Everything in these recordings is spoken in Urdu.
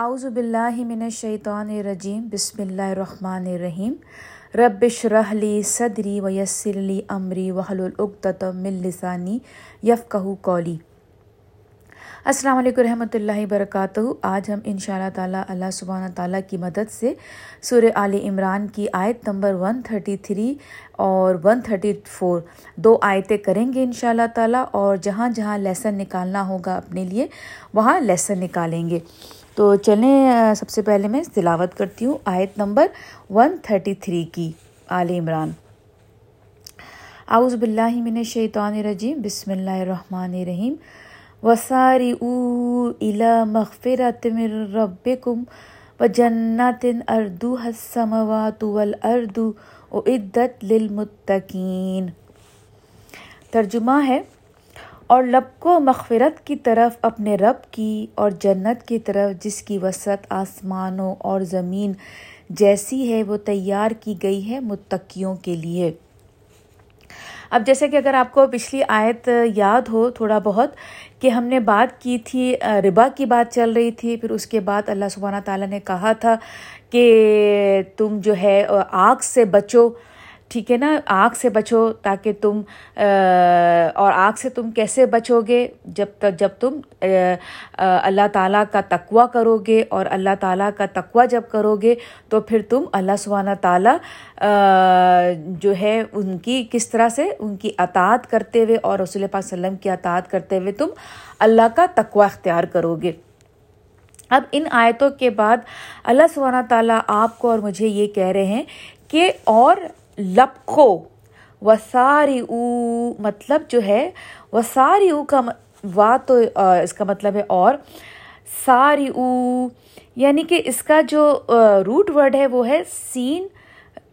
اعوذ باللہ من الشیطان الرجیم، بسم اللہ الرحمن الرحیم. رب اشرح لی صدری ویسر لی امری واحلل عقدۃ من لسانی یفقهوا قولی. السلام علیکم رحمۃ اللہ وبرکاتہ۔ آج ہم ان شاء اللہ تعالیٰ اللہ سبحانہ تعالیٰ کی مدد سے سورہ عال عمران کی آیت نمبر 133 اور 134 دو آیتیں کریں گے ان شاء اللہ تعالیٰ اور جہاں جہاں لیسن نکالنا ہوگا اپنے لیے، وہاں لیسن نکالیں گے۔ تو چلیں سب سے پہلے میں تلاوت کرتی ہوں، آیت نمبر 133 کی، آل عمران۔ اعوذ باللہ من الشیطان الرجیم، بسم اللہ الرحمن الرحیم۔ وساری او الا مغفرت من ربکم و جنت اردو السماوات والارض اعدت للمتقین ترجمہ ہے اور لب کو مغفرت کی طرف اپنے رب کی اور جنت کی طرف جس کی وسعت آسمانوں اور زمین جیسی ہے وہ تیار کی گئی ہے متقیوں کے لیے۔ اب جیسے کہ اگر آپ کو پچھلی آیت یاد ہو تھوڑا بہت کہ ہم نے بات کی تھی، ربا کی بات چل رہی تھی، پھر اس کے بعد اللہ سبحانہ تعالیٰ نے کہا تھا کہ تم جو ہے، آگ سے بچو۔ ٹھیک ہے نا آگ سے بچو تاکہ تم اور آگ سے تم کیسے بچو گے؟ جب تک جب تم اللہ تعالیٰ کا تقوا کرو گے اور اللہ تعالیٰ کا تقوا جب کرو گے تو پھر تم اللہ سبحانہ تعالیٰ جو ہے ان کی کس طرح سے؟ ان کی اطاعت کرتے ہوئے اور رسول پاک وسلم کی اطاعت کرتے ہوئے تم اللہ کا تقوا اختیار کرو گے۔ اب ان آیتوں کے بعد اللہ سبحانہ تعالیٰ آپ کو اور مجھے یہ کہہ رہے ہیں کہ اور لپکھو وساری او مطلب جو ہے وساری او کا وا تو اس کا مطلب ہے اور ساری او یعنی کہ اس کا جو روٹ ورڈ ہے وہ ہے سین،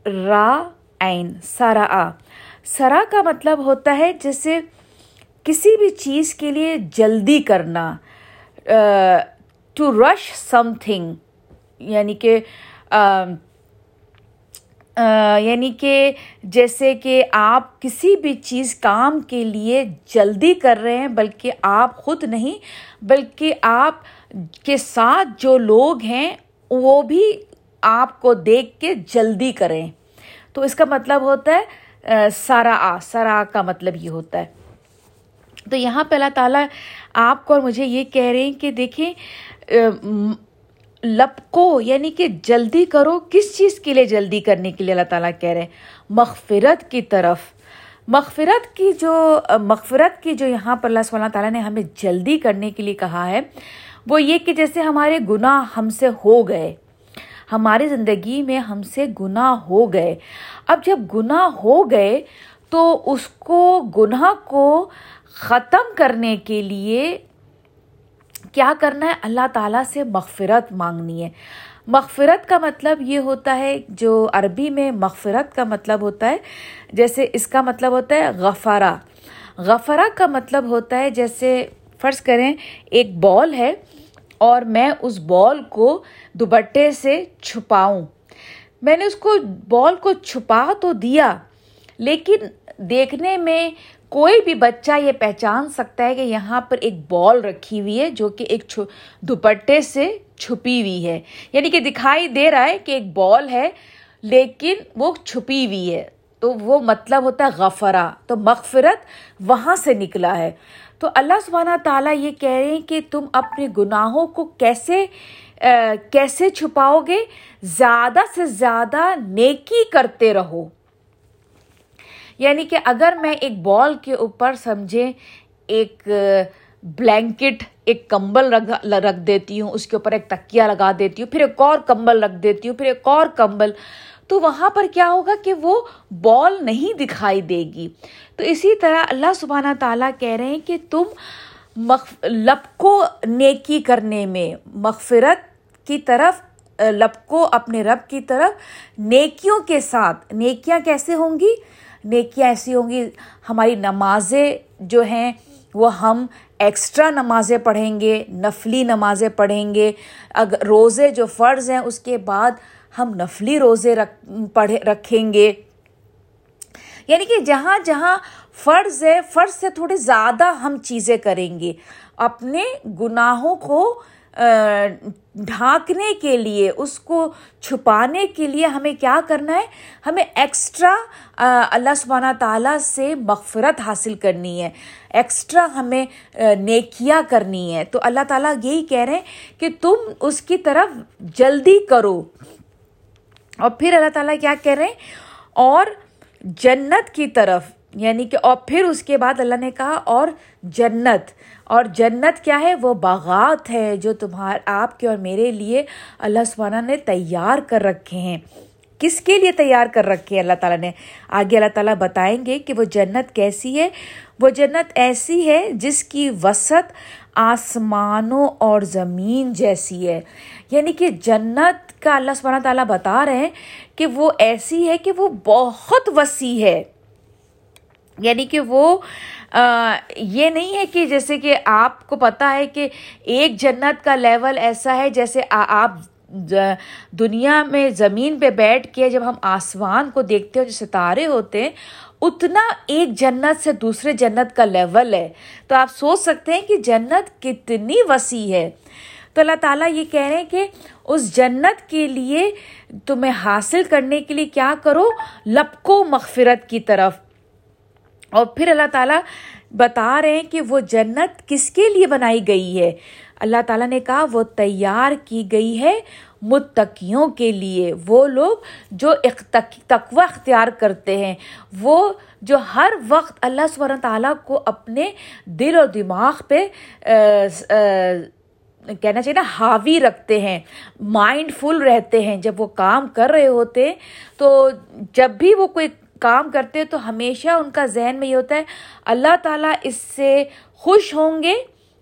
را، عین سارا آ سرا کا مطلب ہوتا ہے جیسے کسی بھی چیز کے لیے جلدی کرنا ٹو رش سم تھنگ یعنی کہ یعنی کہ جیسے کہ آپ کسی بھی چیز کام کے لیے جلدی کر رہے ہیں، بلکہ آپ خود نہیں، بلکہ آپ کے ساتھ جو لوگ ہیں، وہ بھی آپ کو دیکھ کے جلدی کریں۔ تو اس کا مطلب ہوتا ہے سارا آ، سارا کا مطلب یہ ہوتا ہے۔ تو یہاں پہ اللہ تعالیٰ آپ کو اور مجھے یہ کہہ رہے ہیں کہ دیکھیں لپکو یعنی کہ جلدی کرو، کس چیز کے لیے جلدی کرنے کے لیے اللہ تعالیٰ کہہ رہے ہیں؟ مغفرت کی طرف۔ مغفرت کی جو، مغفرت کی جو یہاں پر اللہ صلی اللہ تعالیٰ نے ہمیں جلدی کرنے کے لیے کہا ہے، وہ یہ کہ جیسے ہمارے گناہ ہم سے ہو گئے، ہماری زندگی میں ہم سے گناہ ہو گئے۔ اب جب گناہ ہو گئے، تو اس کو، گناہ کو ختم کرنے کے لیے کیا کرنا ہے؟ اللہ تعالیٰ سے مغفرت مانگنی ہے۔ مغفرت کا مطلب یہ ہوتا ہے، جو عربی میں مغفرت کا مطلب ہوتا ہے، جیسے اس کا مطلب ہوتا ہے غفارہ غفرہ کا مطلب ہوتا ہے، جیسے فرض کریں ایک بال ہے اور میں اس بال کو دوبٹے سے چھپاؤں۔ میں نے اس کو، بال کو چھپا تو دیا، لیکن دیکھنے میں کوئی بھی بچہ یہ پہچان سکتا ہے کہ یہاں پر ایک بال رکھی ہوئی ہے جو کہ ایک دوپٹے سے چھپی ہوئی ہے۔ یعنی کہ دکھائی دے رہا ہے کہ ایک بال ہے، لیکن وہ چھپی ہوئی ہے۔ تو وہ مطلب ہوتا ہے غفرا تو مغفرت وہاں سے نکلا ہے۔ تو اللہ سبحانہ تعالیٰ یہ کہہ رہے ہیں کہ تم اپنے گناہوں کو کیسے کیسے چھپاؤ گے؟ زیادہ سے زیادہ نیکی کرتے رہو۔ یعنی کہ اگر میں ایک بال کے اوپر سمجھیں، ایک بلینکٹ، ایک کمبل رکھ دیتی ہوں، اس کے اوپر ایک تکیا لگا دیتی ہوں، پھر ایک اور کمبل رکھ دیتی ہوں، پھر ایک اور کمبل، تو وہاں پر کیا ہوگا کہ وہ بال نہیں دکھائی دے گی۔ تو اسی طرح اللہ سبحانہ تعالیٰ کہہ رہے ہیں کہ تم لب کو نیکی کرنے میں، مغفرت کی طرف لب کو اپنے رب کی طرف نیکیوں کے ساتھ، نیکیاں کیسے ہوں گی؟ نیکیاں ایسی ہوں گی، ہماری نمازیں جو ہیں، وہ ہم ایکسٹرا نمازیں پڑھیں گے، نفلی نمازیں پڑھیں گے۔ اگر روزے جو فرض ہیں، اس کے بعد ہم نفلی روزے رکھ، پڑھے، رکھیں گے۔ یعنی کہ جہاں جہاں فرض ہے، فرض سے تھوڑے زیادہ ہم چیزیں کریں گے۔ اپنے گناہوں کو ڈھانکنے کے لیے، اس کو چھپانے کے لیے ہمیں کیا کرنا ہے؟ ہمیں ایکسٹرا اللہ سبحانہ تعالیٰ سے مغفرت حاصل کرنی ہے۔ ایکسٹرا ہمیں نیکیاں کرنی ہے تو اللہ تعالیٰ یہی کہہ رہے ہیں کہ تم اس کی طرف جلدی کرو۔ اور پھر اللہ تعالیٰ کیا کہہ رہے ہیں؟ اور جنت کی طرف۔ یعنی کہ اور پھر اس کے بعد اللہ نے کہا، اور جنت۔ اور جنت کیا ہے؟ وہ باغات ہے جو تمہار، آپ کے اور میرے لیے اللہ سبحانہ نے تیار کر رکھے ہیں۔ کس کے لیے تیار کر رکھے ہیں؟ اللہ تعالیٰ نے آگے اللہ تعالیٰ بتائیں گے کہ وہ جنت کیسی ہے۔ وہ جنت ایسی ہے جس کی وسعت آسمانوں اور زمین جیسی ہے۔ یعنی کہ جنت کا اللہ سبحانہ تعالیٰ بتا رہے ہیں کہ وہ ایسی ہے کہ وہ بہت وسیع ہے۔ یعنی کہ وہ یہ نہیں ہے کہ جیسے کہ آپ کو پتہ ہے کہ ایک جنت کا لیول ایسا ہے جیسے آپ دنیا میں زمین پہ بیٹھ کے جب ہم آسمان کو دیکھتے ہیں جو ستارے ہوتے ہیں، اتنا ایک جنت سے دوسرے جنت کا لیول ہے۔ تو آپ سوچ سکتے ہیں کہ جنت کتنی وسیع ہے۔ تو اللہ تعالیٰ یہ کہہ رہے ہیں کہ اس جنت کے لیے تمہیں حاصل کرنے کے لیے کیا کرو؟ لپکو مغفرت کی طرف۔ اور پھر اللہ تعالیٰ بتا رہے ہیں کہ وہ جنت کس کے لیے بنائی گئی ہے؟ اللہ تعالیٰ نے کہا، وہ تیار کی گئی ہے متقیوں کے لیے۔ وہ لوگ جو تقوی اختیار کرتے ہیں، وہ جو ہر وقت اللہ سب تعالیٰ کو اپنے دل و دماغ پہ کہنا چاہیے نا، حاوی رکھتے ہیں مائنڈ فل رہتے ہیں۔ جب وہ کام کر رہے ہوتے، تو جب بھی وہ کوئی کام کرتے تو ہمیشہ ان کا ذہن میں یہ ہوتا ہے، اللہ تعالیٰ اس سے خوش ہوں گے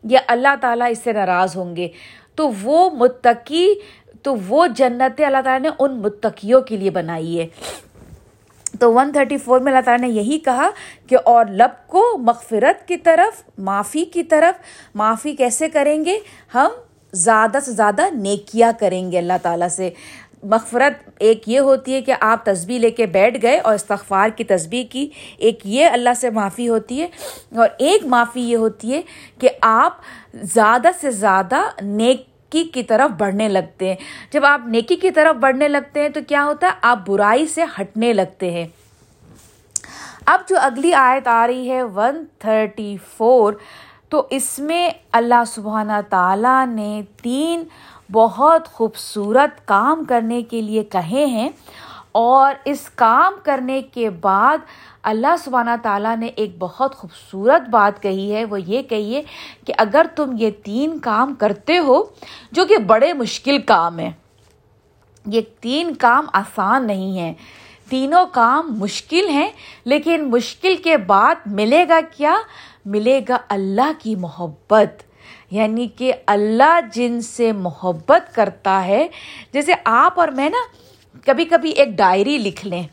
یا اللہ تعالیٰ اس سے ناراض ہوں گے؟ تو وہ متقی، تو وہ جنت اللہ تعالیٰ نے ان متقیوں کے لیے بنائی ہے۔ تو ون تھرٹی فور میں اللہ تعالیٰ نے یہی کہا کہ اور لب کو مغفرت کی طرف، معافی کی طرف، معافی کیسے کریں گے؟ ہم زیادہ سے زیادہ نیکیاں کریں گے اللہ تعالیٰ سے۔ مغفرت ایک یہ ہوتی ہے کہ آپ تصبیح لے کے بیٹھ گئے اور استغفار کی تصبیح کی، ایک یہ اللہ سے معافی ہوتی ہے اور ایک معافی یہ ہوتی ہے کہ آپ زیادہ سے زیادہ نیکی کی طرف بڑھنے لگتے ہیں۔ جب آپ نیکی کی طرف بڑھنے لگتے ہیں تو کیا ہوتا ہے؟ آپ برائی سے ہٹنے لگتے ہیں۔ اب جو اگلی آیت آ رہی ہے ون تھرٹی فور تو اس میں اللہ سبحانہ تعالیٰ نے تین بہت خوبصورت کام کرنے کے لیے کہے ہیں اور اس کام کرنے کے بعد اللہ سبحانہ تعالیٰ نے ایک بہت خوبصورت بات کہی ہے، وہ یہ کہیے کہ اگر تم یہ تین کام کرتے ہو، جو کہ بڑے مشکل کام ہیں، یہ تین کام آسان نہیں ہیں۔ تینوں کام مشکل ہیں، لیکن مشکل کے بعد ملے گا کیا؟ ملے گا اللہ کی محبت۔ یعنی کہ اللہ جن سے محبت کرتا ہے، جیسے آپ اور میں نا کبھی کبھی ایک ڈائری لکھ لیں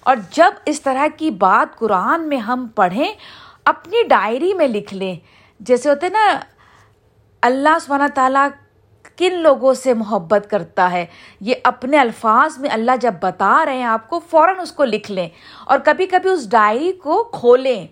اور جب اس طرح کی بات قرآن میں ہم پڑھیں، اپنی ڈائری میں لکھ لیں۔ جیسے ہوتے نا، اللہ سبحانہ تعالیٰ کن لوگوں سے محبت کرتا ہے؟ یہ اپنے الفاظ میں اللہ جب بتا رہے ہیں آپ کو، فوراً اس کو لکھ لیں اور کبھی کبھی اس ڈائری کو کھولیں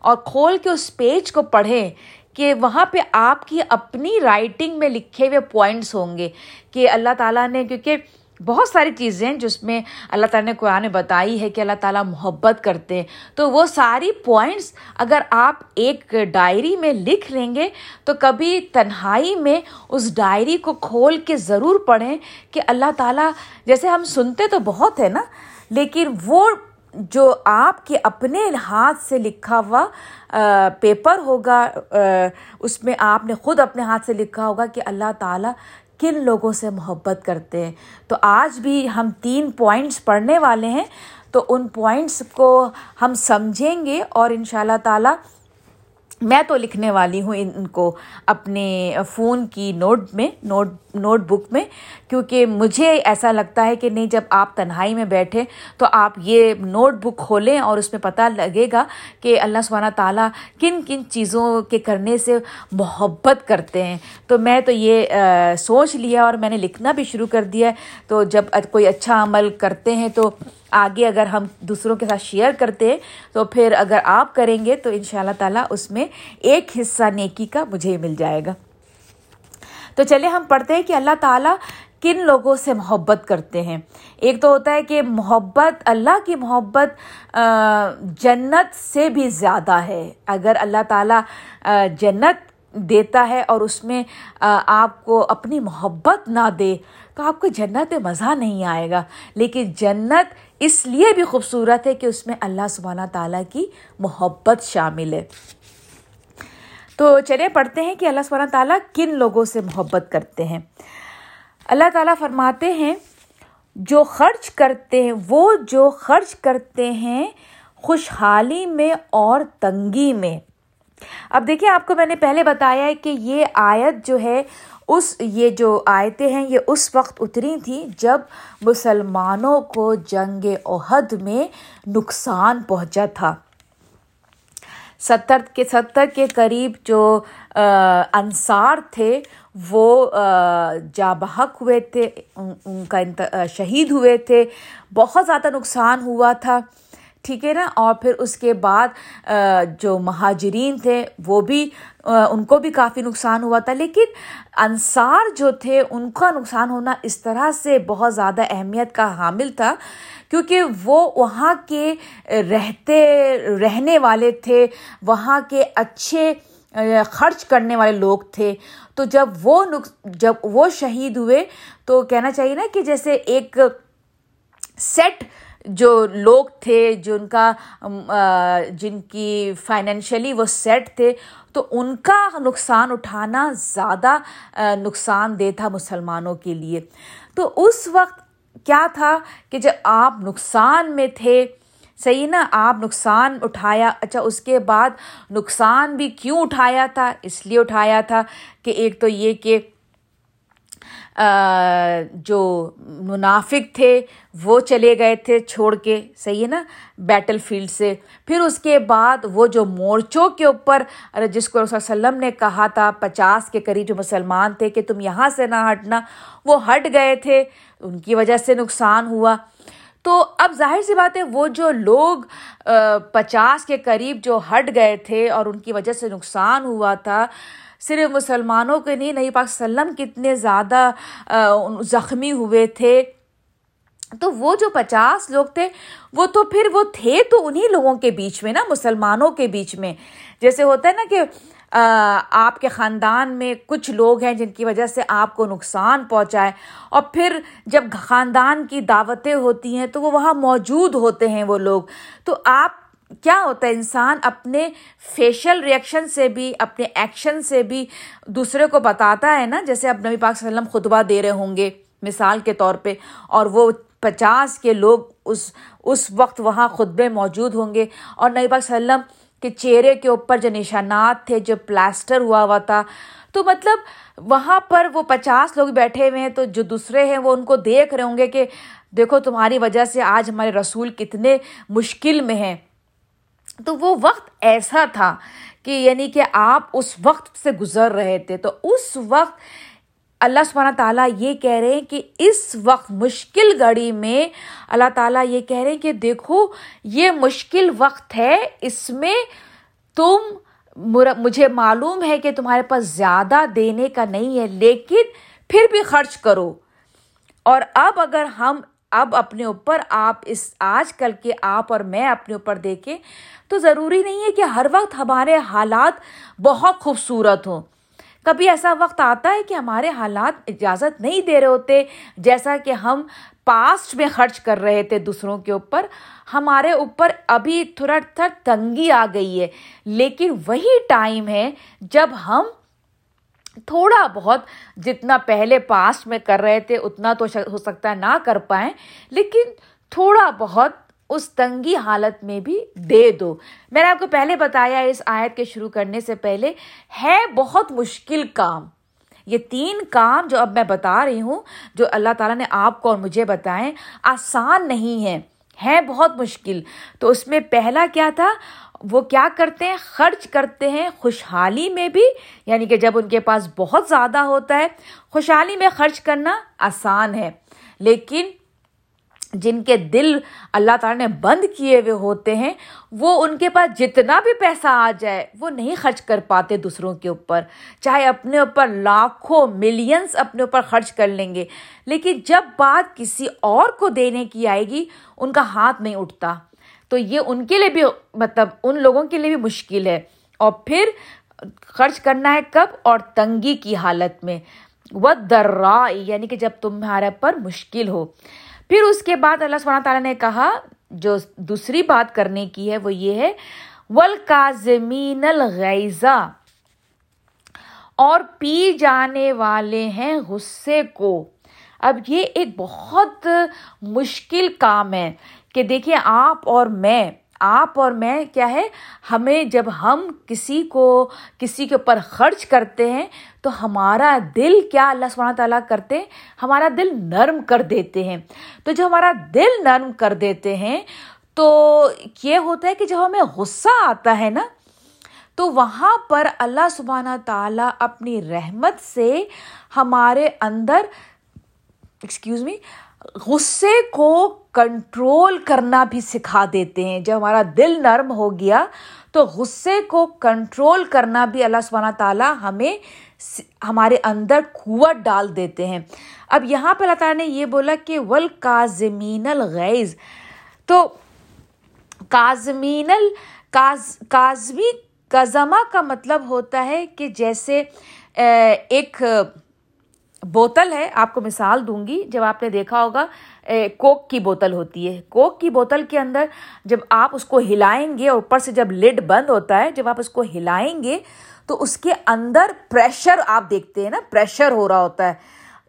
اور کھول کے اس پیج کو پڑھیں۔ کہ وہاں پہ آپ کی اپنی رائٹنگ میں لکھے ہوئے پوائنٹس ہوں گے کہ اللہ تعالیٰ نے، کیونکہ بہت ساری چیزیں ہیں جس میں اللہ تعالیٰ نے قرآن بتائی ہے کہ اللہ تعالیٰ محبت کرتے ہیں۔ تو وہ ساری پوائنٹس اگر آپ ایک ڈائری میں لکھ لیں گے تو کبھی تنہائی میں اس ڈائری کو کھول کے ضرور پڑھیں کہ اللہ تعالیٰ، جیسے ہم سنتے تو بہت ہے نا، لیکن وہ جو آپ کے اپنے ہاتھ سے لکھا ہوا پیپر ہوگا اس میں آپ نے خود اپنے ہاتھ سے لکھا ہوگا کہ اللہ تعالیٰ کن لوگوں سے محبت کرتے ہیں۔ تو آج بھی ہم تین پوائنٹس پڑھنے والے ہیں، تو ان پوائنٹس کو ہم سمجھیں گے اور ان شاء اللہ تعالیٰ میں تو لکھنے والی ہوں ان کو اپنے فون کی نوٹ میں، نوٹ نوٹ بک میں، کیونکہ مجھے ایسا لگتا ہے کہ نہیں، جب آپ تنہائی میں بیٹھے تو آپ یہ نوٹ بک کھولیں اور اس میں پتہ لگے گا کہ اللہ سبحانہ تعالیٰ کن کن چیزوں کے کرنے سے محبت کرتے ہیں۔ تو میں تو یہ سوچ لیا اور میں نے لکھنا بھی شروع کر دیا تو جب کوئی اچھا عمل کرتے ہیں تو آگے اگر ہم دوسروں کے ساتھ شیئر کرتے ہیں، تو پھر اگر آپ کریں گے تو ان شاء اللہ تعالیٰ اس میں ایک حصہ نیکی کا مجھے مل جائے گا۔ تو چلے ہم پڑھتے ہیں کہ اللہ تعالیٰ کن لوگوں سے محبت کرتے ہیں۔ ایک تو ہوتا ہے کہ محبت، اللہ کی محبت جنت سے بھی زیادہ ہے۔ اگر اللہ تعالیٰ جنت دیتا ہے اور اس میں آپ کو اپنی محبت نہ دے، تو آپ کو جنت میں مزہ نہیں آئے گا۔ لیکن جنت اس لیے بھی خوبصورت ہے کہ اس میں اللہ سبحانہ تعالیٰ کی محبت شامل ہے۔ تو چلے، پڑھتے ہیں کہ اللہ سبحانہ تعالیٰ کن لوگوں سے محبت کرتے ہیں۔ اللہ تعالیٰ فرماتے ہیں، جو خرچ کرتے ہیں، وہ جو خرچ کرتے ہیں خوشحالی میں اور تنگی میں۔ اب دیکھیں، آپ کو میں نے پہلے بتایا ہے کہ یہ آیت جو ہے اس یہ جو آیتیں ہیں یہ اس وقت اتری تھیں جب مسلمانوں کو جنگ عہد میں نقصان پہنچا تھا۔ ستر کے ستر کے قریب جو انصار تھے، وہ جا بحق ہوئے تھے، ان کا شہید ہوئے تھے۔ بہت زیادہ نقصان ہوا تھا۔ ٹھیک ہے نا؟ اور پھر اس کے بعد جو مہاجرین تھے، وہ بھی ان کو بھی کافی نقصان ہوا تھا۔ لیکن انصار جو تھے، ان کا نقصان ہونا اس طرح سے بہت زیادہ اہمیت کا حامل تھا، کیونکہ وہ وہاں کے رہتے، رہنے والے تھے، وہاں کے اچھے خرچ کرنے والے لوگ تھے۔ تو جب وہ جب وہ شہید ہوئے، تو کہنا چاہیے نا کہ جیسے ایک سیٹ جو لوگ تھے، جن کا جن کی فائنینشلی وہ سیٹ تھے، تو ان کا نقصان اٹھانا زیادہ نقصان دہ تھا مسلمانوں کے لیے۔ تو اس وقت کیا تھا کہ جب آپ نقصان میں تھے، صحیح نا؟ آپ نقصان اٹھایا۔ اچھا اس کے بعد نقصان بھی کیوں اٹھایا تھا؟ اس لیے اٹھایا تھا کہ ایک تو یہ کہ جو منافق تھے، وہ چلے گئے تھے چھوڑ کے، صحیح ہے نا؟ بیٹل فیلڈ سے۔ پھر اس کے بعد وہ جو مورچوں کے اوپر جس کو رسول وسلم نے کہا تھا، پچاس کے قریب جو مسلمان تھے کہ تم یہاں سے نہ ہٹنا، وہ ہٹ گئے تھے۔ ان کی وجہ سے نقصان ہوا۔ تو اب ظاہر سی بات ہے، وہ جو لوگ پچاس کے قریب جو ہٹ گئے تھے اور ان کی وجہ سے نقصان ہوا تھا صرف مسلمانوں کے نہیں نئی پاک وسلم کتنے زیادہ زخمی ہوئے تھے۔ تو وہ جو پچاس لوگ تھے، وہ تو پھر وہ تھے تو انہیں لوگوں کے بیچ میں نا، مسلمانوں کے بیچ میں۔ جیسے ہوتا ہے نا کہ آپ کے خاندان میں کچھ لوگ ہیں جن کی وجہ سے آپ کو نقصان پہنچائے اور پھر جب خاندان کی دعوتیں ہوتی ہیں تو وہ وہاں موجود ہوتے ہیں وہ لوگ۔ تو آپ کیا ہوتا ہے؟ انسان اپنے فیشل ریئیکشن سے بھی، اپنے ایکشن سے بھی دوسرے کو بتاتا ہے نا، جیسے اب نبی پاک صلی اللہ علیہ وسلم خطبہ دے رہے ہوں گے، مثال کے طور پہ، اور وہ پچاس کے لوگ اس اس وقت وہاں خطبے موجود ہوں گے۔ اور نبی پاک صلی اللہ علیہ وسلم کے چہرے کے اوپر جو نشانات تھے، جو پلاسٹر ہوا ہوا تھا، تو مطلب وہاں پر وہ پچاس لوگ بیٹھے ہوئے ہیں، تو جو دوسرے ہیں وہ ان کو دیکھ رہے ہوں گے کہ دیکھو تمہاری وجہ سے آج ہمارے رسول کتنے مشکل میں ہیں۔ تو وہ وقت ایسا تھا کہ یعنی کہ آپ اس وقت سے گزر رہے تھے۔ تو اس وقت اللہ سبحانہ تعالیٰ یہ کہہ رہے ہیں کہ اس وقت مشکل گھڑی میں اللہ تعالیٰ یہ کہہ رہے ہیں کہ دیکھو، یہ مشکل وقت ہے، اس میں تم مجھے معلوم ہے کہ تمہارے پاس زیادہ دینے کا نہیں ہے، لیکن پھر بھی خرچ کرو۔ اور اب اگر ہم اب اپنے اوپر آپ اس آج کل کے آپ اور میں اپنے اوپر دیکھیں تو ضروری نہیں ہے کہ ہر وقت ہمارے حالات بہت خوبصورت ہوں۔ کبھی ایسا وقت آتا ہے کہ ہمارے حالات اجازت نہیں دے رہے ہوتے، جیسا کہ ہم پاسٹ میں خرچ کر رہے تھے دوسروں کے اوپر۔ ہمارے اوپر ابھی تھوڑا تھوڑا تنگی آ گئی ہے، لیکن وہی ٹائم ہے جب ہم تھوڑا بہت جتنا پہلے پاسٹ میں کر رہے تھے، اتنا تو ہو سکتا ہے نہ کر پائیں، لیکن تھوڑا بہت اس تنگی حالت میں بھی دے دو۔ میں نے آپ کو پہلے بتایا اس آیت کے شروع کرنے سے پہلے، ہے بہت مشکل کام۔ یہ تین کام جو اب میں بتا رہی ہوں، جو اللہ تعالیٰ نے آپ کو اور مجھے بتائیں، آسان نہیں ہے ہے بہت مشکل۔ تو اس میں پہلا کیا تھا؟ وہ کیا کرتے ہیں؟ خرچ کرتے ہیں خوشحالی میں بھی یعنی کہ جب ان کے پاس بہت زیادہ ہوتا ہے، خوشحالی میں خرچ کرنا آسان ہے۔ لیکن جن کے دل اللہ تعالیٰ نے بند کیے ہوئے ہوتے ہیں، وہ ان کے پاس جتنا بھی پیسہ آ جائے، وہ نہیں خرچ کر پاتے دوسروں کے اوپر۔ چاہے اپنے اوپر لاکھوں ملینس اپنے اوپر خرچ کر لیں گے، لیکن جب بات کسی اور کو دینے کی آئے گی، ان کا ہاتھ نہیں اٹھتا۔ تو یہ ان کے لیے بھی مطلب ان لوگوں کے لیے بھی مشکل ہے۔ اور پھر خرچ کرنا ہے کب؟ اور تنگی کی حالت میں۔ وہ درا یعنی کہ جب تمہارے پر مشکل ہو۔ پھر اس کے بعد اللہ سبحانہ تعالیٰ نے کہا، جو دوسری بات کرنے کی ہے وہ یہ ہے ولکازمین الغیزہ اور پی جانے والے ہیں غصے کو۔ اب یہ ایک بہت مشکل کام ہے۔ کہ دیکھیے آپ اور میں، آپ اور میں کیا ہے، ہمیں جب ہم کسی کو، کسی کے اوپر خرچ کرتے ہیں تو ہمارا دل کیا اللہ سبحانہ تعالیٰ کرتے ہیں؟ ہمارا دل نرم کر دیتے ہیں۔ تو جو ہمارا دل نرم کر دیتے ہیں تو یہ ہوتا ہے کہ جب ہمیں غصہ آتا ہے نا، تو وہاں پر اللہ سبحانہ تعالیٰ اپنی رحمت سے ہمارے اندر ایکسکیوز می غصے کو کنٹرول کرنا بھی سکھا دیتے ہیں۔ جب ہمارا دل نرم ہو گیا تو غصے کو کنٹرول کرنا بھی اللہ سبحانہ تعالیٰ ہمیں ہمارے اندر قوت ڈال دیتے ہیں۔ اب یہاں پہ اللہ تعالیٰ نے یہ بولا کہ ول کازمین الغیز تو کازمین کازمی کزما کا مطلب ہوتا ہے کہ جیسے ایک بوتل ہے، آپ کو مثال دوں گی، جب آپ نے دیکھا ہوگا کوک کی بوتل ہوتی ہے۔ کوک کی بوتل کے اندر جب آپ اس کو ہلائیں گے اور اوپر سے جب لڈ بند ہوتا ہے، جب آپ اس کو ہلائیں گے، تو اس کے اندر پریشر آپ دیکھتے ہیں نا، پریشر ہو رہا ہوتا ہے۔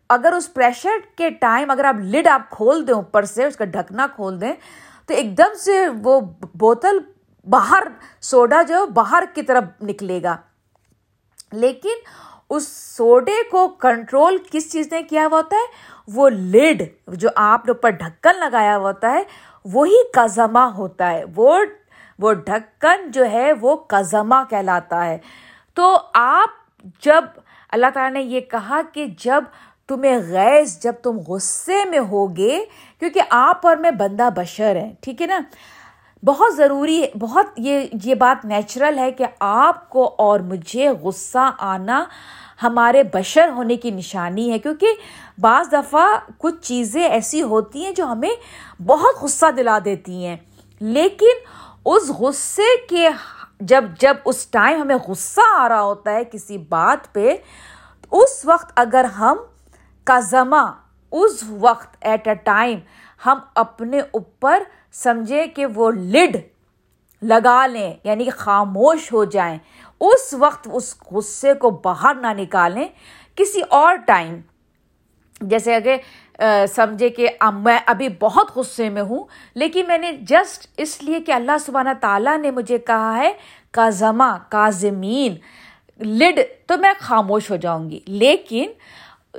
اگر اس پریشر کے ٹائم اگر آپ لڈ آپ کھول دیں اوپر سے، اس کا ڈھکنا کھول دیں، تو ایک دم سے وہ بوتل باہر، سوڈا جو باہر کی طرف نکلے گا۔ لیکن اس سوڈے کو کنٹرول کس چیز نے کیا ہوا ہوتا ہے؟ وہ لڈ، جو آپ نے اوپر ڈھکن لگایا ہوا ہوتا ہے، وہی کزما ہوتا ہے۔ وہ وہ ڈھکن جو ہے، وہ کزما کہلاتا ہے۔ تو آپ جب، اللہ تعالیٰ نے یہ کہا کہ جب تمہیں غیظ، جب تم غصے میں ہوگے، کیونکہ آپ اور میں بندہ بشر ہیں، ٹھیک ہے نا؟ بہت ضروری ہے، بہت یہ یہ بات نیچرل ہے کہ آپ کو اور مجھے غصہ آنا ہمارے بشر ہونے کی نشانی ہے، کیونکہ بعض دفعہ کچھ چیزیں ایسی ہوتی ہیں جو ہمیں بہت غصہ دلا دیتی ہیں۔ لیکن اس غصے کے جب جب اس ٹائم ہمیں غصہ آ رہا ہوتا ہے کسی بات پہ اس وقت اگر ہم کا زماں اس وقت ایٹ اے ٹائم ہم اپنے اوپر سمجھیں کہ وہ لڈ لگا لیں یعنی کہ خاموش ہو جائیں۔ اس وقت اس غصے کو باہر نہ نکالیں کسی اور ٹائم جیسے اگر سمجھے کہ میں ابھی بہت غصے میں ہوں، لیکن میں نے جسٹ اس لیے کہ اللہ سبحانہ تعالیٰ نے مجھے کہا ہے، کازما، کازمین لڈ تو میں خاموش ہو جاؤں گی۔ لیکن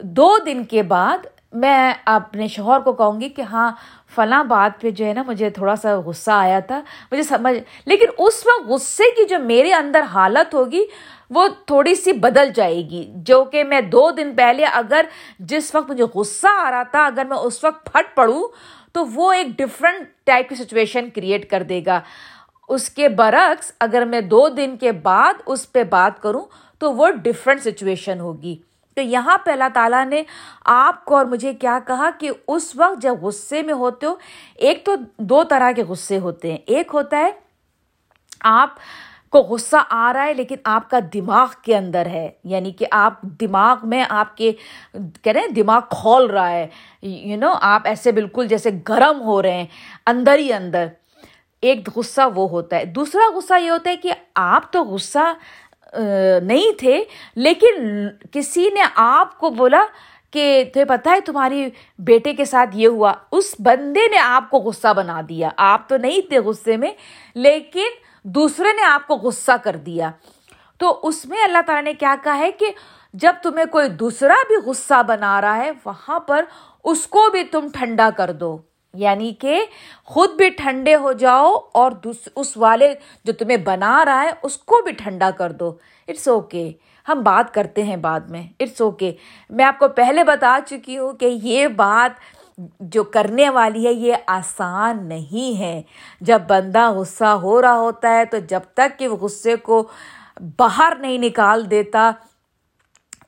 دو دن کے بعد میں اپنے شوہر کو کہوں گی کہ ہاں فلاں بات پہ جو ہے نا، مجھے تھوڑا سا غصہ آیا تھا۔ مجھے سمجھ، لیکن اس وقت غصے کی جو میرے اندر حالت ہوگی، وہ تھوڑی سی بدل جائے گی۔ جو کہ میں دو دن پہلے اگر جس وقت مجھے غصہ آ رہا تھا، اگر میں اس وقت پھٹ پڑوں، تو وہ ایک ڈفرینٹ ٹائپ کی سچویشن کریٹ کر دے گا۔ اس کے برعکس، اگر میں دو دن کے بعد اس پہ بات کروں، تو وہ ڈفرینٹ سچویشن ہوگی۔ تو یہاں پہ اللہ تعالیٰ نے آپ کو اور مجھے کیا کہا کہ اس وقت جب غصے میں ہوتے ہو، ایک تو دو طرح کے غصے ہوتے ہیں۔ ایک ہوتا ہے، آپ کو غصہ آ رہا ہے لیکن آپ کا دماغ کے اندر ہے یعنی کہ آپ دماغ میں آپ کے کہہ رہے ہیں، دماغ کھول رہا ہے۔ یو نو آپ ایسے بالکل جیسے گرم ہو رہے ہیں، اندر ہی اندر۔ ایک غصہ وہ ہوتا ہے۔ دوسرا غصہ یہ ہوتا ہے کہ آپ تو غصہ نہیں تھے، لیکن کسی نے آپ کو بولا کہ تمہیں پتہ ہے تمہاری بیٹے کے ساتھ یہ ہوا، اس بندے نے آپ کو غصہ بنا دیا۔ آپ تو نہیں تھے غصے میں، لیکن دوسرے نے آپ کو غصہ کر دیا۔ تو اس میں اللہ تعالیٰ نے کیا کہا ہے کہ جب تمہیں کوئی دوسرا بھی غصہ بنا رہا ہے، وہاں پر اس کو بھی تم ٹھنڈا کر دو۔ یعنی کہ خود بھی ٹھنڈے ہو جاؤ اور اس والے جو تمہیں بنا رہا ہے، اس کو بھی ٹھنڈا کر دو۔ اٹس اوکے ہم بات کرتے ہیں بعد میں۔ اٹس اوکے میں آپ کو پہلے بتا چکی ہوں کہ یہ بات جو کرنے والی ہے، یہ آسان نہیں ہے۔ جب بندہ غصہ ہو رہا ہوتا ہے، تو جب تک کہ وہ غصے کو باہر نہیں نکال دیتا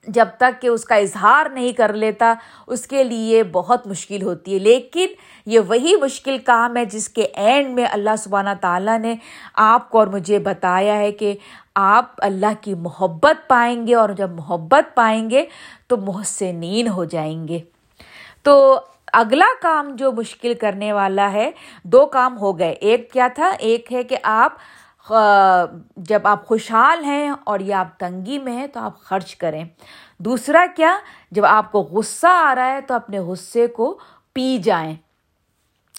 جب تک کہ اس کا اظہار نہیں کر لیتا، اس کے لیے بہت مشکل ہوتی ہے۔ لیکن یہ وہی مشکل کام ہے جس کے اینڈ میں اللہ سبحانہ تعالیٰ نے آپ کو اور مجھے بتایا ہے کہ آپ اللہ کی محبت پائیں گے اور جب محبت پائیں گے تو محسنین ہو جائیں گے۔ تو اگلا کام جو مشکل کرنے والا ہے، دو کام ہو گئے۔ ایک کیا تھا؟ ایک ہے کہ آپ جب آپ خوشحال ہیں اور یہ آپ تنگی میں ہیں تو آپ خرچ کریں۔ دوسرا کیا؟ جب آپ کو غصہ آ رہا ہے تو اپنے غصے کو پی جائیں۔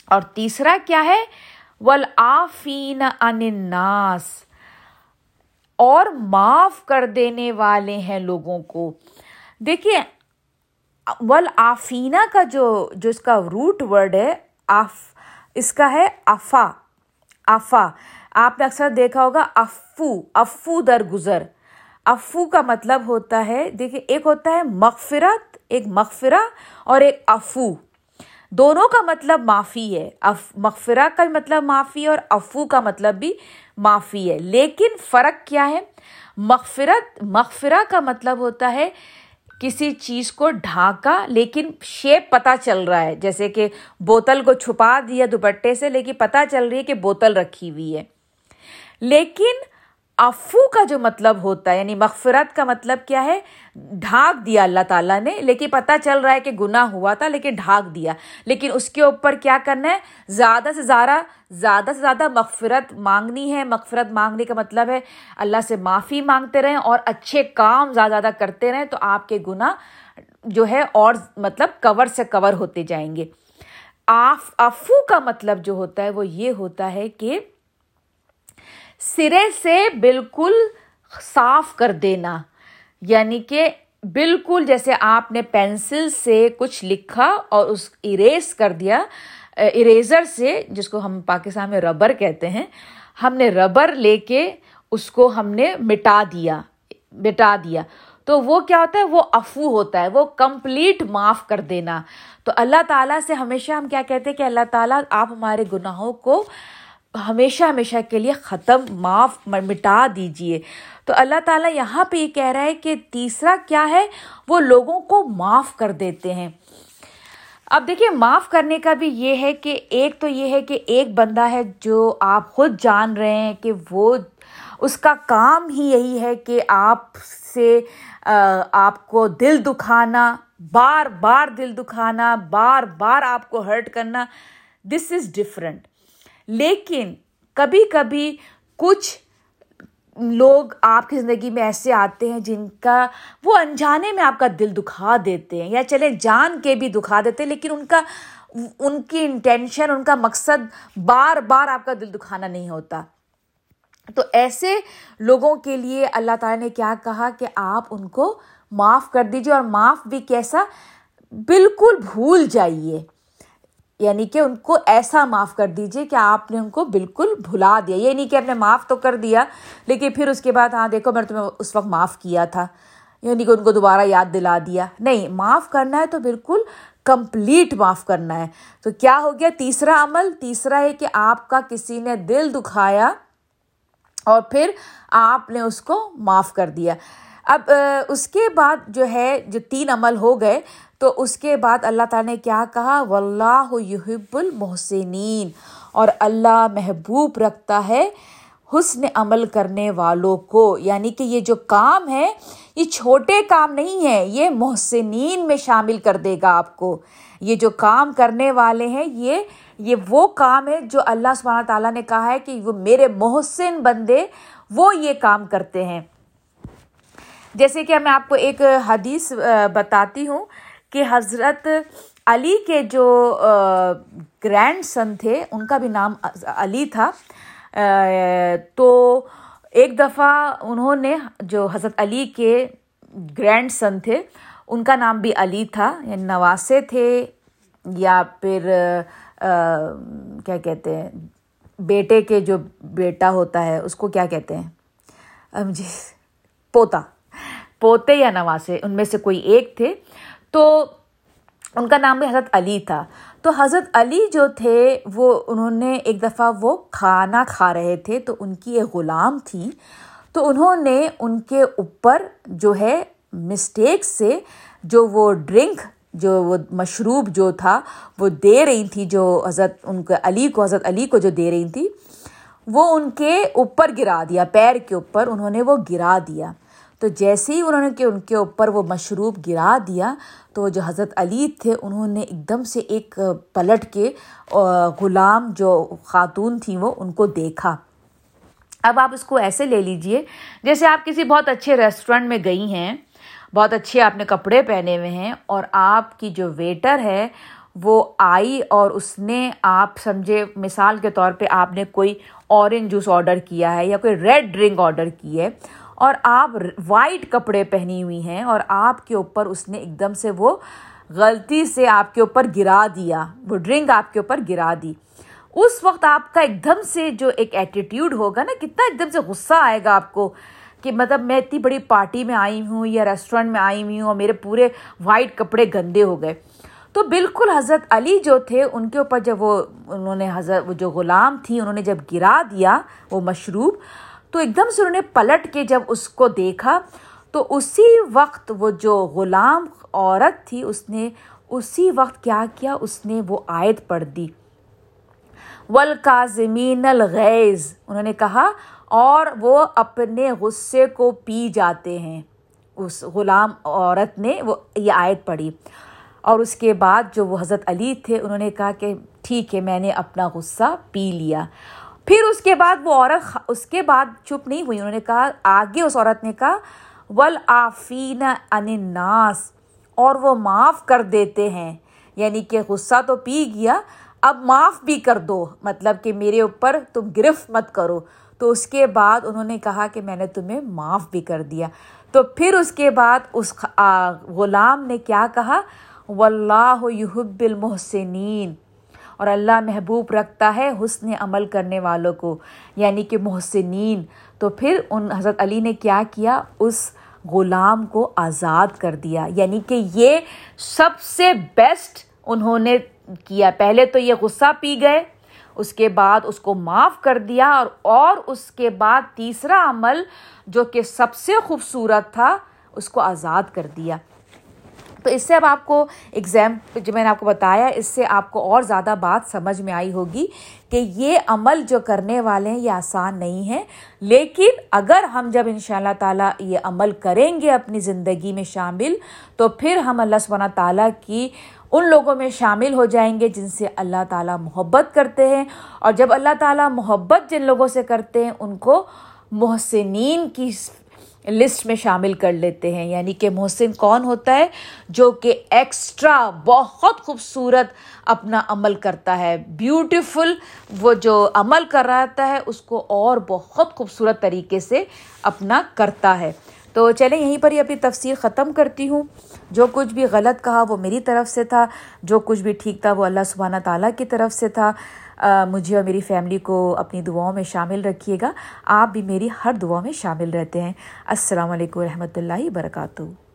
اور تیسرا کیا ہے؟ ولافین اناس اور معاف کر دینے والے ہیں لوگوں کو۔ دیکھیے ولافینہ کا جو جو اس کا روٹ ورڈ ہے آف اس کا ہے افا افا آپ نے اکثر دیکھا ہوگا افو افو در گزر۔ افو کا مطلب ہوتا ہے دیکھیے ایک ہوتا ہے مغفرت، ایک مغفرہ اور ایک افو۔ دونوں کا مطلب معافی ہے۔ اف، مغفرہ کا مطلب معافی ہے اور افو کا مطلب بھی معافی ہے۔ لیکن فرق کیا ہے؟ مغفرت، مغفرہ کا مطلب ہوتا ہے کسی چیز کو ڈھانکا، لیکن شیپ پتہ چل رہا ہے۔ جیسے کہ بوتل کو چھپا دیا دوپٹے سے، لیکن پتہ چل رہی ہے کہ بوتل رکھی ہوئی ہے۔ لیکن افو کا جو مطلب ہوتا ہے یعنی مغفرت کا مطلب کیا ہے؟ ڈھانک دیا اللہ تعالیٰ نے، لیکن پتہ چل رہا ہے کہ گناہ ہوا تھا، لیکن ڈھانک دیا۔ لیکن اس کے اوپر کیا کرنا ہے؟ زیادہ سے زیادہ زیادہ سے زیادہ مغفرت مانگنی ہے۔ مغفرت مانگنے کا مطلب ہے، اللہ سے معافی مانگتے رہیں اور اچھے کام زیادہ زیادہ کرتے رہیں تو آپ کے گناہ جو ہے اور مطلب کور سے کور ہوتے جائیں گے۔ آف افو کا مطلب جو ہوتا ہے وہ یہ ہوتا ہے کہ سرے سے بالکل صاف کر دینا۔ یعنی کہ بالکل جیسے آپ نے پینسل سے کچھ لکھا اور اس اریز کر دیا، اریزر سے، جس کو ہم پاکستان میں ربر کہتے ہیں، ہم نے ربر لے کے اس کو ہم نے مٹا دیا مٹا دیا۔ تو وہ کیا ہوتا ہے؟ وہ افو ہوتا ہے، وہ کمپلیٹ معاف کر دینا۔ تو اللہ تعالیٰ سے ہمیشہ ہم کیا کہتے ہیں کہ اللہ تعالیٰ آپ ہمارے گناہوں کو ہمیشہ ہمیشہ کے لیے ختم، معاف، مٹا دیجیے تو اللہ تعالیٰ یہاں پہ یہ کہہ رہا ہے کہ تیسرا کیا ہے؟ وہ لوگوں کو معاف کر دیتے ہیں۔ اب دیکھیے، معاف کرنے کا بھی یہ ہے کہ ایک تو یہ ہے کہ ایک بندہ ہے جو آپ خود جان رہے ہیں کہ وہ، اس کا کام ہی یہی ہے کہ آپ سے آپ کو دل دکھانا، بار بار دل دکھانا، بار بار آپ کو ہرٹ کرنا۔ دس از ڈفرنٹ لیکن کبھی کبھی کچھ لوگ آپ کی زندگی میں ایسے آتے ہیں جن کا وہ انجانے میں آپ کا دل دکھا دیتے ہیں یا چلے جان کے بھی دکھا دیتے ہیں، لیکن ان کا، ان کی انٹینشن، ان کا مقصد بار بار آپ کا دل دکھانا نہیں ہوتا۔ تو ایسے لوگوں کے لیے اللہ تعالیٰ نے کیا کہا کہ آپ ان کو معاف کر دیجیے اور معاف بھی کیسا؟ بالکل بھول جائیے۔ یعنی کہ ان کو ایسا معاف کر دیجیے کہ آپ نے ان کو بالکل بھلا دیا۔ یہ نہیں کہ آپ نے معاف تو کر دیا، لیکن پھر اس کے بعد ہاں دیکھو، میں نے تمہیں اس وقت معاف کیا تھا۔ یعنی کہ ان کو دوبارہ یاد دلا دیا۔ نہیں، معاف کرنا ہے تو بالکل کمپلیٹ معاف کرنا ہے۔ تو کیا ہو گیا؟ تیسرا عمل، تیسرا ہے کہ آپ کا کسی نے دل دکھایا اور پھر آپ نے اس کو معاف کر دیا۔ اب اس کے بعد جو ہے، جو تین عمل ہو گئے، تو اس کے بعد اللہ تعالیٰ نے کیا کہا؟ و اللہ یحب المحسنین اور اللہ محبوب رکھتا ہے حسن عمل کرنے والوں کو۔ یعنی کہ یہ جو کام ہے، یہ چھوٹے کام نہیں ہے یہ محسنین میں شامل کر دے گا آپ کو۔ یہ جو کام کرنے والے ہیں، یہ یہ وہ کام ہے جو اللہ سبحانہ تعالیٰ نے کہا ہے کہ وہ میرے محسن بندے وہ یہ کام کرتے ہیں۔ جیسے کہ میں آپ کو ایک حدیث بتاتی ہوں کہ حضرت علی کے جو گرینڈ سن تھے، ان کا بھی نام علی تھا۔ تو ایک دفعہ انہوں نے جو حضرت علی کے گرینڈ سن تھے، ان کا نام بھی علی تھا۔ یعنی نواسے تھے یا پھر کیا کہتے ہیں، بیٹے کے جو بیٹا ہوتا ہے، اس کو کیا کہتے ہیں؟ جی پوتا۔ پوتے یا نواسے، ان میں سے کوئی ایک تھے۔ تو ان کا نام بھی حضرت علی تھا۔ تو حضرت علی جو تھے، وہ، انہوں نے ایک دفعہ وہ کھانا کھا رہے تھے، تو ان کی ایک غلام تھی۔ تو انہوں نے ان کے اوپر جو ہے مسٹیک سے جو وہ ڈرنک جو وہ مشروب جو تھا، وہ دے رہی تھی، جو حضرت، ان کے علی کو، حضرت علی کو جو دے رہی تھی، وہ ان کے اوپر گرا دیا، پیر کے اوپر انہوں نے وہ گرا دیا۔ تو جیسے ہی انہوں نے کہ ان کے اوپر وہ مشروب گرا دیا، تو جو حضرت علی تھے، انہوں نے ایک دم سے ایک پلٹ کے غلام جو خاتون تھیں وہ ان کو دیکھا۔ اب آپ اس کو ایسے لے لیجیے، جیسے آپ کسی بہت اچھے ریسٹورینٹ میں گئی ہیں، بہت اچھے آپ نے کپڑے پہنے ہوئے ہیں، اور آپ کی جو ویٹر ہے، وہ آئی اور اس نے آپ سمجھے، مثال کے طور پہ آپ نے کوئی اورنج جوس آڈر کیا ہے یا کوئی ریڈ ڈرنک آڈر کی ہے اور آپ وائٹ کپڑے پہنی ہوئی ہیں اور آپ کے اوپر اس نے ایک دم سے وہ غلطی سے آپ کے اوپر گرا دیا، وہ ڈرنک آپ کے اوپر گرا دی۔ اس وقت آپ کا ایک دم سے جو ایک ایٹیٹیوڈ ہوگا نا، کتنا ایک دم سے غصہ آئے گا آپ کو کہ مطلب میں اتنی بڑی پارٹی میں آئی ہوں یا ریسٹورینٹ میں آئی ہوئی ہوں اور میرے پورے وائٹ کپڑے گندے ہو گئے۔ تو بالکل حضرت علی جو تھے، ان کے اوپر جب وہ، انہوں نے حضرت، وہ جو غلام تھی، انہوں نے جب گرا دیا وہ مشروب تو ایک دم سے انہوں نے پلٹ کے جب اس کو دیکھا، تو اسی وقت وہ جو غلام عورت تھی، اس نے اسی وقت کیا کیا؟ اس نے وہ آیت پڑھ دی۔ ولکاظمین الغیز انہوں نے کہا، اور وہ اپنے غصے کو پی جاتے ہیں۔ اس غلام عورت نے وہ یہ آیت پڑھی۔ اور اس کے بعد جو وہ حضرت علی تھے، انہوں نے کہا کہ ٹھیک ہے، میں نے اپنا غصہ پی لیا۔ پھر اس کے بعد وہ عورت اس کے بعد چپ نہیں ہوئی۔ انہوں نے کہا، آگے اس عورت نے کہا ول آفین اناس اور وہ معاف کر دیتے ہیں۔ یعنی کہ غصہ تو پی گیا، اب معاف بھی کر دو۔ مطلب کہ میرے اوپر تم گرفت مت کرو۔ تو اس کے بعد انہوں نے کہا کہ میں نے تمہیں معاف بھی کر دیا۔ تو پھر اس کے بعد اس غلام نے کیا کہا؟ و اللہ یحب المحسنین اور اللہ محبوب رکھتا ہے حسن عمل کرنے والوں کو یعنی کہ محسنین۔ تو پھر ان، حضرت علی نے کیا کیا؟ اس غلام کو آزاد کر دیا۔ یعنی کہ یہ سب سے بیسٹ انہوں نے کیا۔ پہلے تو یہ غصہ پی گئے، اس کے بعد اس کو معاف کر دیا اور اور اس کے بعد تیسرا عمل جو کہ سب سے خوبصورت تھا، اس کو آزاد کر دیا۔ تو اس سے اب آپ کو ایگزام جو میں نے آپ کو بتایا، اس سے آپ کو اور زیادہ بات سمجھ میں آئی ہوگی کہ یہ عمل جو کرنے والے ہیں، یہ آسان نہیں ہے۔ لیکن اگر ہم جب ان شاء اللہ تعالیٰ یہ عمل کریں گے اپنی زندگی میں شامل، تو پھر ہم اللہ سبحانہ تعالیٰ کی ان لوگوں میں شامل ہو جائیں گے جن سے اللہ تعالیٰ محبت کرتے ہیں۔ اور جب اللہ تعالیٰ محبت جن لوگوں سے کرتے ہیں، ان کو محسنین کی لسٹ میں شامل کر لیتے ہیں یعنی کہ محسن کون ہوتا ہے جو کہ ایکسٹرا بہت خوبصورت اپنا عمل کرتا ہے۔ بیوٹیفل وہ جو عمل کر رہتا ہے، اس کو اور بہت خوبصورت طریقے سے اپنا کرتا ہے۔ تو چلیں، یہیں پر ہی اپنی تفسیر ختم کرتی ہوں۔ جو کچھ بھی غلط کہا وہ میری طرف سے تھا، جو کچھ بھی ٹھیک تھا وہ اللہ سبحانہ تعالیٰ کی طرف سے تھا۔ مجھے اور میری فیملی کو اپنی دعاؤں میں شامل رکھیے گا۔ آپ بھی میری ہر دعاؤں میں شامل رہتے ہیں۔ السلام علیکم و رحمۃ اللہ وبرکاتہ۔